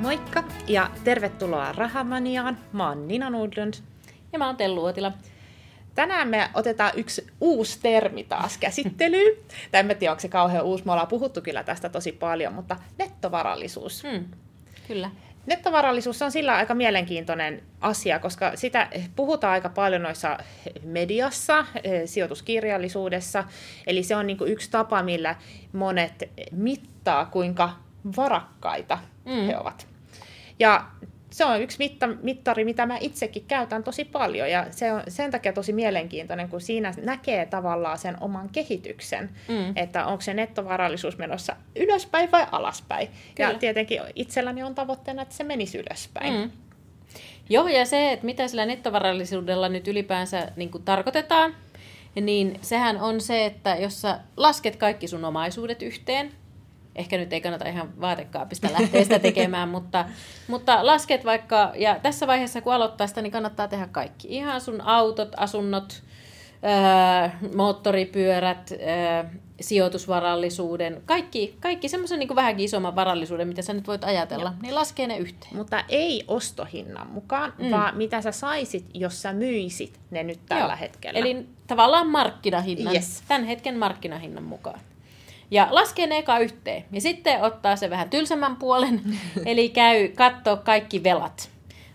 Moikka ja tervetuloa Rahamaniaan. Mä oon Nina Nudlund. Ja mä oon Tellu Uotila. Tänään me otetaan yksi uusi termi taas käsittelyyn. tai en mä tiedä, onko se kauhean uusi. Me ollaan puhuttu kyllä tästä tosi paljon, mutta nettovarallisuus. Hmm, kyllä. Nettovarallisuus on sillä aika mielenkiintoinen asia, koska sitä puhutaan aika paljon noissa mediassa, eh, sijoituskirjallisuudessa. Eli se on niin yksi tapa, millä monet mittaa, kuinka varakkaita mm. he ovat. Ja se on yksi mitta, mittari, mitä mä itsekin käytän tosi paljon ja se on sen takia tosi mielenkiintoinen, kun siinä näkee tavallaan sen oman kehityksen, mm. että onko se nettovarallisuus menossa ylöspäin vai alaspäin. Kyllä. Ja tietenkin itselläni on tavoitteena, että se menisi ylöspäin. Mm. Joo, ja se, että mitä sillä nettovarallisuudella nyt ylipäänsä niin tarkoitetaan, niin sehän on se, että jos sä lasket kaikki sun omaisuudet yhteen, ehkä nyt ei kannata ihan vaatekaapista lähteä sitä tekemään, mutta, mutta lasket vaikka, ja tässä vaiheessa kun aloittaa sitä, niin kannattaa tehdä kaikki. Ihan sun autot, asunnot, ää, moottoripyörät, ää, sijoitusvarallisuuden, kaikki, kaikki semmoisen niin vähänkin isomman varallisuuden, mitä sä nyt voit ajatella, Joo. niin laskee ne yhteen. Mutta ei ostohinnan mukaan, mm. vaan mitä sä saisit, jos sä myisit ne nyt tällä Joo. hetkellä. Eli tavallaan markkinahinnan, yes. tämän hetken markkinahinnan mukaan. Ja laskee ne eka yhteen. Ja sitten ottaa se vähän tylsemmän puolen, eli käy katsoa kaikki velat.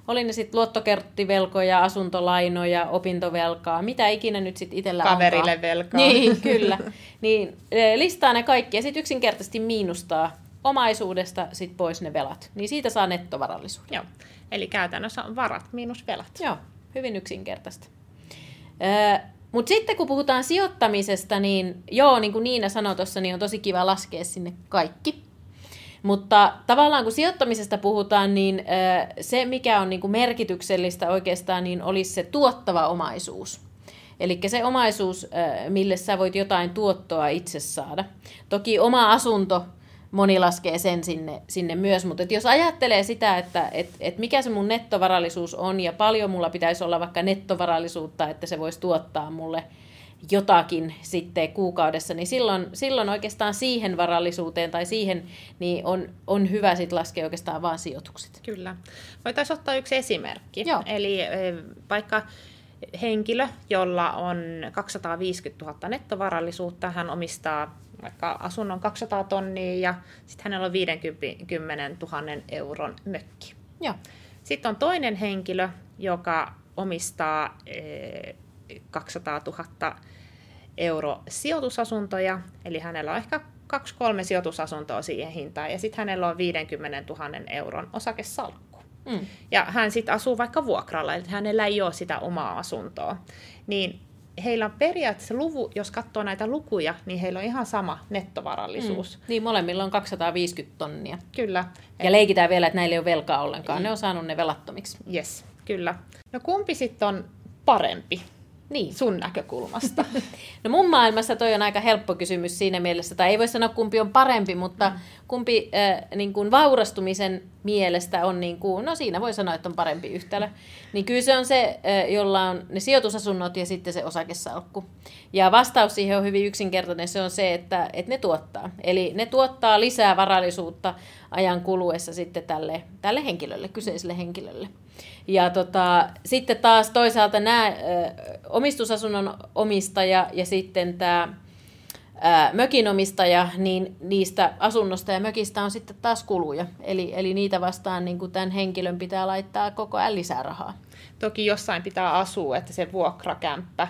Oli ne sitten luottokerttivelkoja, asuntolainoja, opintovelkaa, mitä ikinä nyt sitten itsellä Kaverille onkaan. velkaa. Niin, kyllä. Niin e, listaa ne kaikki ja sitten yksinkertaisesti miinustaa omaisuudesta sit pois ne velat. Niin siitä saa nettovarallisuuden. Joo. Eli käytännössä on varat miinus velat. Joo, hyvin yksinkertaista. Mutta sitten kun puhutaan sijoittamisesta, niin joo, niin kuin Niina sanoi tuossa, niin on tosi kiva laskea sinne kaikki. Mutta tavallaan kun sijoittamisesta puhutaan, niin se mikä on niin kuin merkityksellistä oikeastaan, niin olisi se tuottava omaisuus. Eli se omaisuus, mille sä voit jotain tuottoa itse saada. Toki oma asunto moni laskee sen sinne, sinne myös, mutta jos ajattelee sitä, että et, et mikä se mun nettovarallisuus on ja paljon mulla pitäisi olla vaikka nettovarallisuutta, että se voisi tuottaa mulle jotakin sitten kuukaudessa, niin silloin, silloin oikeastaan siihen varallisuuteen tai siihen niin on, on hyvä sitten laskea oikeastaan vain sijoitukset. Kyllä. Voitaisiin ottaa yksi esimerkki. Joo. Eli vaikka henkilö, jolla on 250 000 nettovarallisuutta, hän omistaa vaikka asunnon 200 tonnia ja sitten hänellä on 50 000 euron mökki. Joo. Sitten on toinen henkilö, joka omistaa 200 000 euro sijoitusasuntoja, eli hänellä on ehkä kaksi-kolme sijoitusasuntoa siihen hintaan, ja sitten hänellä on 50 000 euron osakesalkku. Mm. Ja hän sitten asuu vaikka vuokralla, eli hänellä ei ole sitä omaa asuntoa. Niin heillä on periaatteessa luvu, jos katsoo näitä lukuja, niin heillä on ihan sama nettovarallisuus. Mm. Niin, molemmilla on 250 tonnia. Kyllä. Ja leikitään vielä, että näillä ei ole velkaa ollenkaan. Ne on saanut ne velattomiksi. Yes, kyllä. No kumpi sitten on parempi? Niin. sun näkökulmasta? No mun maailmassa toi on aika helppo kysymys siinä mielessä, tai ei voi sanoa kumpi on parempi, mutta mm. kumpi äh, niin kuin vaurastumisen mielestä on, niin kuin, no siinä voi sanoa, että on parempi yhtälö. Niin kyllä se on se, äh, jolla on ne sijoitusasunnot ja sitten se osakesalkku. Ja vastaus siihen on hyvin yksinkertainen, se on se, että, että ne tuottaa. Eli ne tuottaa lisää varallisuutta ajan kuluessa sitten tälle, tälle henkilölle, kyseiselle henkilölle. Ja tota, sitten taas toisaalta nämä ö, omistusasunnon omistaja ja sitten tämä mökinomistaja, niin niistä asunnosta ja mökistä on sitten taas kuluja. Eli, eli niitä vastaan niin kuin tämän henkilön pitää laittaa koko ajan lisää rahaa. Toki jossain pitää asua, että se vuokrakämppä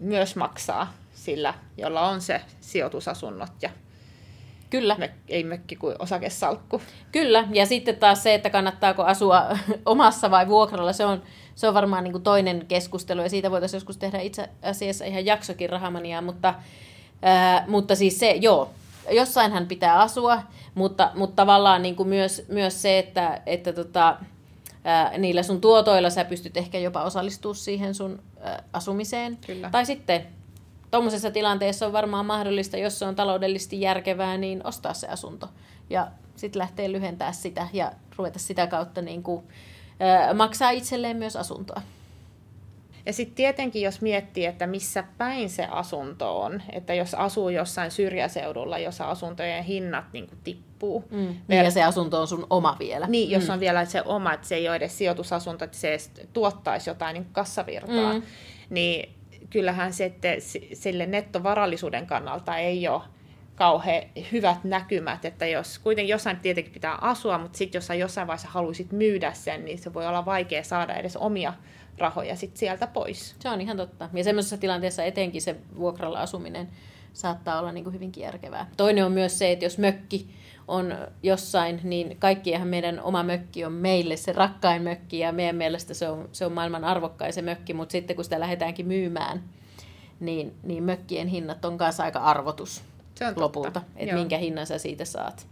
myös maksaa sillä, jolla on se sijoitusasunnot ja Kyllä. Me, ei mökki kuin osakesalkku. Kyllä, ja sitten taas se, että kannattaako asua omassa vai vuokralla, se on, se on varmaan niin kuin toinen keskustelu, ja siitä voitaisiin joskus tehdä itse asiassa ihan jaksokin rahamaniaa, mutta, ää, mutta siis se, joo, jossainhan pitää asua, mutta, mutta tavallaan niin kuin myös, myös se, että, että tota, ää, niillä sun tuotoilla sä pystyt ehkä jopa osallistumaan siihen sun ää, asumiseen. Kyllä. Tai sitten tuommoisessa tilanteessa on varmaan mahdollista, jos se on taloudellisesti järkevää, niin ostaa se asunto. Ja sitten lähtee lyhentää sitä ja ruveta sitä kautta niin kuin, äh, maksaa itselleen myös asuntoa. Ja sitten tietenkin, jos miettii, että missä päin se asunto on, että jos asuu jossain syrjäseudulla, jossa asuntojen hinnat niin kuin tippuu. Mm. Ver- niin ja se asunto on sun oma vielä. Niin, jos mm. on vielä se oma, että se ei ole edes sijoitusasunto, että se edes tuottaisi jotain niin kassavirtaa, mm. niin kyllähän että sille nettovarallisuuden kannalta ei ole kauhean hyvät näkymät, että jos kuitenkin jossain tietenkin pitää asua, mutta sitten jos sä jossain vaiheessa haluaisit myydä sen, niin se voi olla vaikea saada edes omia rahoja sit sieltä pois. Se on ihan totta. Ja semmoisessa tilanteessa etenkin se vuokralla asuminen saattaa olla niin kuin hyvinkin järkevää. Toinen on myös se, että jos mökki on jossain, niin kaikkienhan meidän oma mökki on meille se rakkain mökki ja meidän mielestä se on, se on maailman arvokkain se mökki, mutta sitten kun sitä lähdetäänkin myymään, niin, niin mökkien hinnat on kanssa aika arvotus se on lopulta, että minkä hinnan sä siitä saat.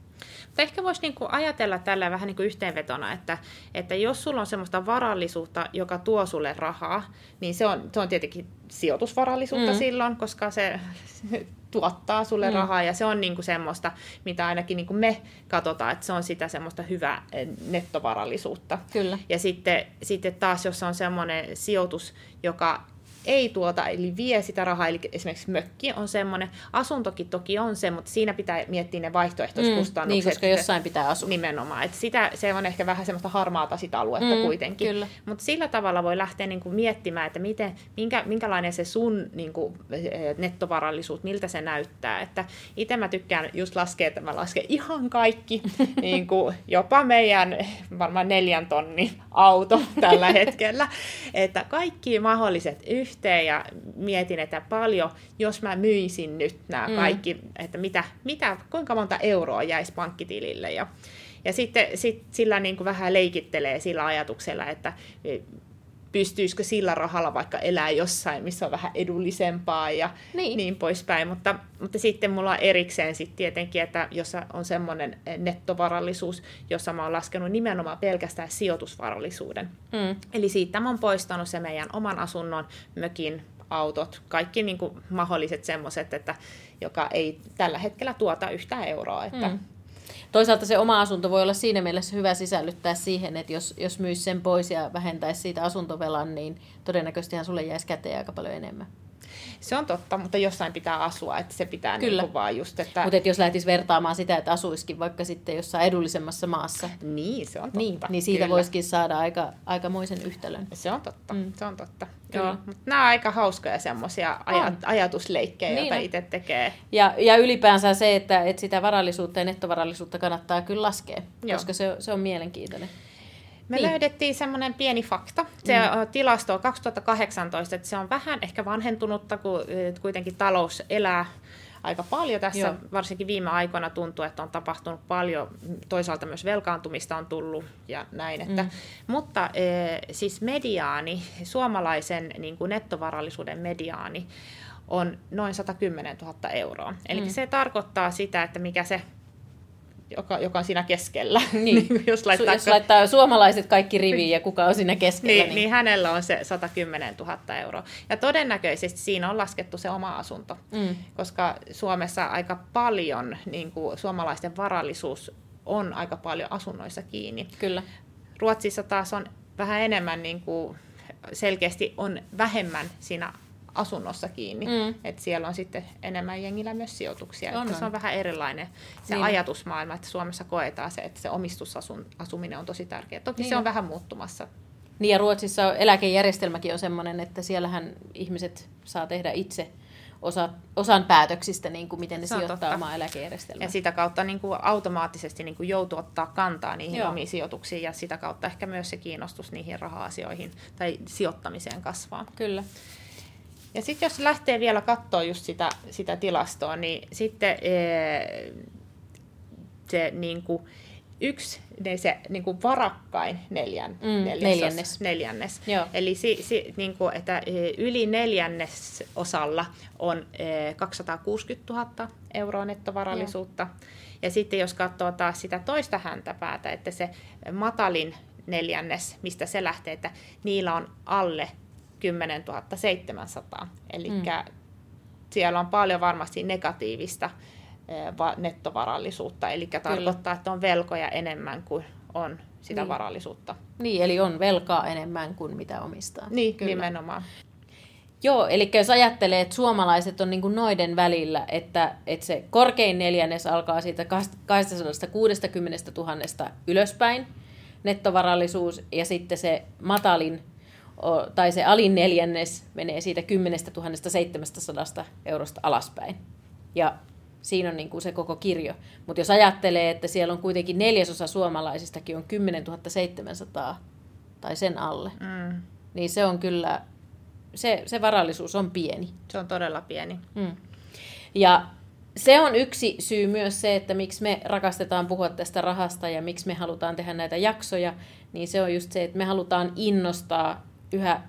Mutta ehkä voisi niinku ajatella tällä vähän niinku yhteenvetona, että, että jos sulla on semmoista varallisuutta, joka tuo sulle rahaa, niin se on, se on tietenkin sijoitusvarallisuutta mm. silloin, koska se tuottaa sulle mm. rahaa ja se on niinku semmoista, mitä ainakin niinku me katsotaan, että se on sitä semmoista hyvää eh, nettovarallisuutta. Kyllä. Ja sitten, sitten taas, jos on semmoinen sijoitus, joka ei tuota, eli vie sitä rahaa, eli esimerkiksi mökki on semmoinen, asuntokin toki on se, mutta siinä pitää miettiä ne vaihtoehtoiskustannukset. Mm, niin, koska jossain pitää asua. Nimenomaan, että sitä, se on ehkä vähän semmoista harmaata sitä aluetta mm, kuitenkin. Mutta sillä tavalla voi lähteä niinku miettimään, että miten, minkä, minkälainen se sun niinku, eh, nettovarallisuus, miltä se näyttää. Että itse mä tykkään just laskea, että mä lasken ihan kaikki, niinku, jopa meidän varmaan neljän tonnin auto tällä hetkellä, että kaikki mahdolliset yhteydet, yhteen ja mietin, että paljon, jos mä myisin nyt nämä mm. kaikki, että mitä, mitä, kuinka monta euroa jäisi pankkitilille. Ja, ja sitten sit sillä niin kuin vähän leikittelee sillä ajatuksella, että pystyisikö sillä rahalla vaikka elää jossain, missä on vähän edullisempaa ja niin, niin poispäin. Mutta, mutta sitten mulla on erikseen sitten tietenkin, että jos on semmoinen nettovarallisuus, jossa mä oon laskenut nimenomaan pelkästään sijoitusvarallisuuden. Mm. Eli siitä mä oon poistanut se meidän oman asunnon, mökin, autot, kaikki niin kuin mahdolliset semmoiset, että joka ei tällä hetkellä tuota yhtään euroa. Että mm. Toisaalta se oma asunto voi olla siinä mielessä hyvä sisällyttää siihen, että jos, jos myisi sen pois ja vähentäisi siitä asuntovelan, niin todennäköisesti sulle jäisi käteen aika paljon enemmän. Se on totta, mutta jossain pitää asua, että se pitää Kyllä. Niin vaan just, että... Mutta jos lähtisi vertaamaan sitä, että asuisikin vaikka sitten jossain edullisemmassa maassa. Niin, se on totta. Niin, niin siitä Kyllä. voisikin saada aika, aikamoisen yhtälön. Se on totta, mm. se on totta. Joo, mutta nämä on aika hauskoja semmoisia aj- ajatusleikkejä, niin joita itse tekee. Ja, ja ylipäänsä se, että, että sitä varallisuutta ja nettovarallisuutta kannattaa kyllä laskea, Joo. koska se, se on mielenkiintoinen. Me niin. löydettiin semmoinen pieni fakta. Se mm. tilasto on 2018, että se on vähän ehkä vanhentunutta, kun kuitenkin talous elää aika paljon tässä, Joo. varsinkin viime aikoina tuntuu, että on tapahtunut paljon, toisaalta myös velkaantumista on tullut ja näin. Että, mm. Mutta e, siis mediaani, suomalaisen niin kuin nettovarallisuuden mediaani on noin 110 000 euroa. Eli mm. se tarkoittaa sitä, että mikä se joka, joka on siinä keskellä. Niin. niin jos, laittaa, jos laittaa suomalaiset kaikki riviin ja kuka on siinä keskellä. Niin, niin... niin hänellä on se 110 000 euroa. Ja todennäköisesti siinä on laskettu se oma asunto, mm. koska Suomessa aika paljon niin kuin, suomalaisten varallisuus on aika paljon asunnoissa kiinni. Kyllä. Ruotsissa taas on vähän enemmän, niin kuin, selkeästi on vähemmän siinä asunnossa kiinni. Mm. Että siellä on sitten enemmän jengillä myös sijoituksia. On, että on. Se on vähän erilainen se niin. ajatusmaailma, että Suomessa koetaan se, että se omistusasuminen on tosi tärkeää. Toki niin. se on vähän muuttumassa. Niin ja Ruotsissa eläkejärjestelmäkin on sellainen, että siellähän ihmiset saa tehdä itse osa, osan päätöksistä, niin kuin miten ne sijoittaa totta. omaa eläkejärjestelmää. Ja sitä kautta niin kuin automaattisesti niin kuin joutuu ottaa kantaa niihin Joo. omiin sijoituksiin ja sitä kautta ehkä myös se kiinnostus niihin raha-asioihin tai sijoittamiseen kasvaa. Kyllä. Ja sitten jos lähtee vielä katsoa just sitä, sitä tilastoa, niin sitten ee, se niin kuin, yksi niin se niin kuin varakkain neljän, mm, neljännes. neljännes. Eli si, si, niin kuin, että yli neljännes osalla on 260 000 euroa nettovarallisuutta. Joo. Ja sitten jos katsoo taas sitä toista häntäpäätä, että se matalin neljännes, mistä se lähtee, että niillä on alle 10 700. Eli mm. siellä on paljon varmasti negatiivista nettovarallisuutta, eli tarkoittaa, että on velkoja enemmän kuin on sitä niin. varallisuutta. Niin, eli on velkaa enemmän kuin mitä omistaa. Niin, Kyllä. nimenomaan. Joo, eli jos ajattelee, että suomalaiset on niin kuin noiden välillä, että, että se korkein neljännes alkaa siitä 260 000 ylöspäin, nettovarallisuus, ja sitten se matalin tai se alin neljännes menee siitä 10 700 eurosta alaspäin. Ja siinä on niin kuin se koko kirjo. Mutta jos ajattelee, että siellä on kuitenkin neljäsosa suomalaisistakin on 10 700 tai sen alle, mm. niin se on kyllä, se, se varallisuus on pieni. Se on todella pieni. Mm. Ja se on yksi syy myös se, että miksi me rakastetaan puhua tästä rahasta ja miksi me halutaan tehdä näitä jaksoja, niin se on just se, että me halutaan innostaa yhä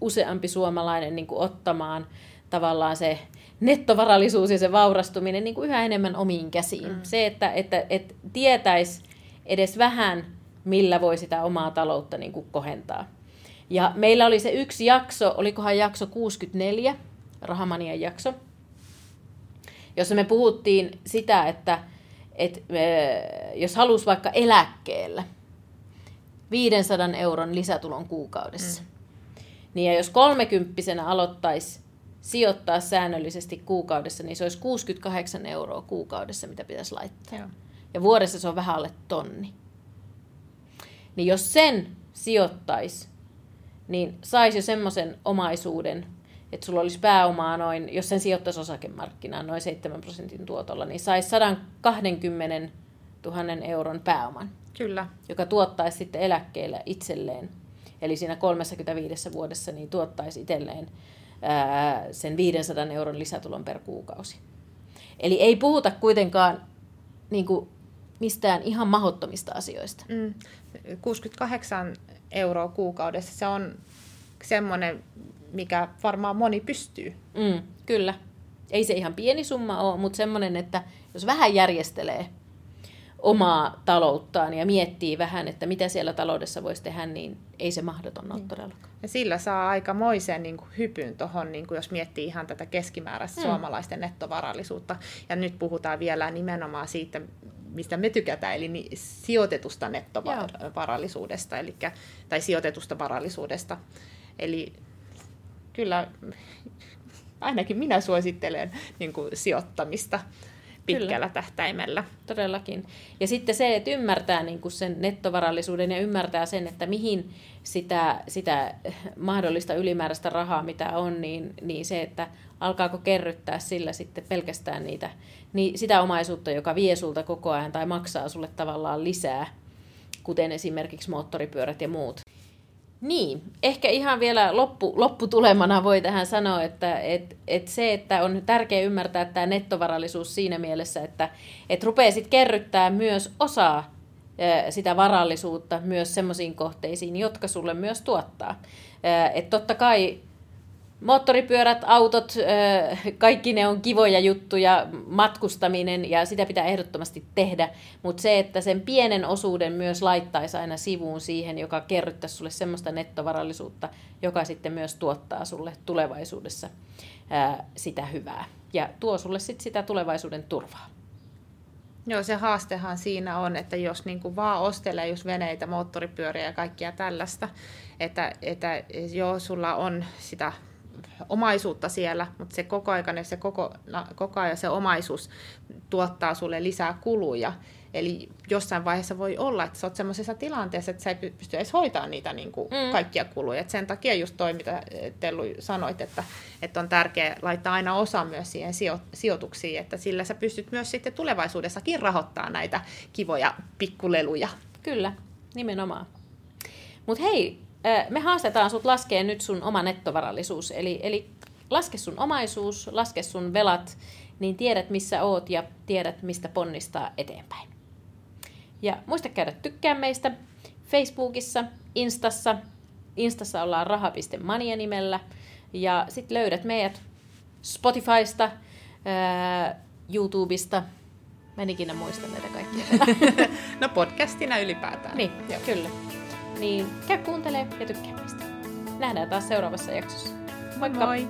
useampi suomalainen niin kuin ottamaan tavallaan se nettovarallisuus ja se vaurastuminen niin kuin yhä enemmän omiin käsiin. Mm. Se, että, että, että tietäisi edes vähän, millä voi sitä omaa taloutta niin kuin kohentaa. Ja meillä oli se yksi jakso, olikohan jakso 64, Rahamanian jakso, jossa me puhuttiin sitä, että, että jos halusi vaikka eläkkeellä 500 euron lisätulon kuukaudessa, mm. Niin ja jos kolmekymppisenä aloittaisi sijoittaa säännöllisesti kuukaudessa, niin se olisi 68 euroa kuukaudessa, mitä pitäisi laittaa. Joo. Ja vuodessa se on vähän alle tonni. Niin jos sen sijoittaisi, niin saisi jo semmoisen omaisuuden, että sulla olisi pääomaa noin, jos sen sijoittaisi osakemarkkinaan noin 7 prosentin tuotolla, niin saisi 120 000 euron pääoman. Kyllä. Joka tuottaisi sitten eläkkeelle itselleen. Eli siinä 35 vuodessa niin tuottaisi itselleen ää, sen 500 euron lisätulon per kuukausi. Eli ei puhuta kuitenkaan niin kuin, mistään ihan mahottomista asioista. Mm. 68 euroa kuukaudessa, se on semmoinen, mikä varmaan moni pystyy. Mm, kyllä. Ei se ihan pieni summa ole, mutta semmoinen, että jos vähän järjestelee omaa talouttaan ja miettii vähän, että mitä siellä taloudessa voisi tehdä, niin ei se mahdoton ole niin. todellakaan. Ja sillä saa aikamoisen niin kuin hypyn tuohon, niin jos miettii ihan tätä keskimääräistä mm. suomalaisten nettovarallisuutta. Ja nyt puhutaan vielä nimenomaan siitä, mistä me tykätään, eli niin sijoitetusta nettovarallisuudesta, eli, tai sijoitetusta varallisuudesta. Eli kyllä ainakin minä suosittelen niin kuin sijoittamista pitkällä Kyllä. tähtäimellä. Todellakin. Ja sitten se, että ymmärtää niin kuin sen nettovarallisuuden ja ymmärtää sen, että mihin sitä, sitä mahdollista ylimääräistä rahaa, mitä on, niin, niin se, että alkaako kerryttää sillä sitten pelkästään niitä, niin sitä omaisuutta, joka vie sulta koko ajan tai maksaa sulle tavallaan lisää, kuten esimerkiksi moottoripyörät ja muut. Niin, ehkä ihan vielä loppu, lopputulemana voi tähän sanoa, että et, et se, että on tärkeää ymmärtää tämä nettovarallisuus siinä mielessä, että et rupeaa sitten kerryttää myös osaa sitä varallisuutta myös semmoisiin kohteisiin, jotka sulle myös tuottaa. Että totta kai moottoripyörät, autot, kaikki ne on kivoja juttuja, matkustaminen ja sitä pitää ehdottomasti tehdä, mutta se, että sen pienen osuuden myös laittaisi aina sivuun siihen, joka kerryttäisi sulle semmoista nettovarallisuutta, joka sitten myös tuottaa sulle tulevaisuudessa sitä hyvää ja tuo sulle sitten sitä tulevaisuuden turvaa. Joo, se haastehan siinä on, että jos niin kuin vaan ostelee just veneitä, moottoripyöriä ja kaikkia tällaista, että, että joo, sulla on sitä omaisuutta siellä, mutta se koko ajan se, koko, koko ajan se omaisuus tuottaa sulle lisää kuluja. Eli jossain vaiheessa voi olla, että sä oot semmoisessa tilanteessa, että sä ei pysty edes hoitamaan niitä niin kuin mm. kaikkia kuluja. Et sen takia just toi, mitä Tellu sanoit, että, että on tärkeää laittaa aina osa myös siihen sijo- sijoituksiin, että sillä sä pystyt myös sitten tulevaisuudessakin rahoittamaan näitä kivoja pikkuleluja. Kyllä, nimenomaan. Mutta hei, me haastetaan sut laskee nyt sun oma nettovarallisuus. Eli, eli laske sun omaisuus, laske sun velat, niin tiedät missä oot ja tiedät mistä ponnistaa eteenpäin. Ja muista käydä tykkää meistä Facebookissa, Instassa. Instassa ollaan raha.mania nimellä. Ja sitten löydät meidät Spotifysta, ää, YouTubesta. Mä en ikinä muista näitä kaikkia. no podcastina ylipäätään. Niin, Joo. kyllä niin käy kuuntelemaan ja tykkää meistä. Nähdään taas seuraavassa jaksossa. Moikka! Moi!